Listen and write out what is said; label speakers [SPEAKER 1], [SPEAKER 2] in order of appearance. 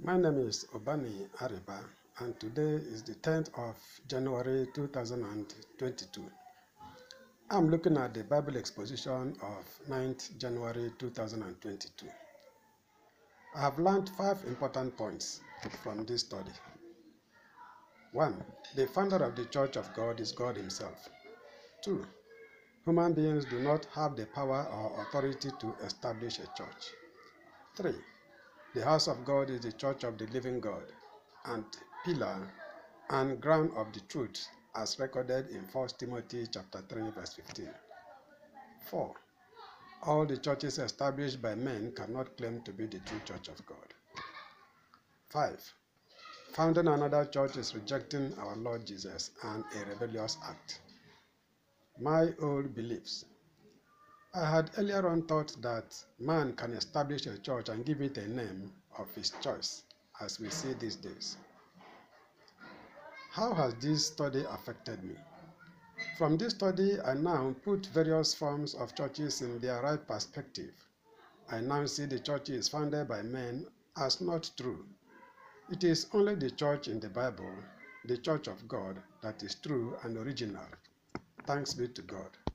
[SPEAKER 1] My name is Ubani Ariba, and today is the 10th of January 2022. I'm looking at the Bible exposition of 9th January 2022. I have learned five important points from this study. 1. The founder of the Church of God is God Himself. 2. Human beings do not have the power or authority to establish a church. 3. The house of God is the church of the living God and pillar and ground of the truth as recorded in 1 Timothy chapter 3 verse 15. 4. All the churches established by men cannot claim to be the true church of God. 5. Founding another church is rejecting our Lord Jesus and a rebellious act. My old beliefs. I had earlier on thought that man can establish a church and give it a name of his choice, as we see these days. How has this study affected me? From this study, I now put various forms of churches in their right perspective. I now see the churches founded by men as not true. It is only the church in the Bible, the church of God, that is true and original. Thanks be to God.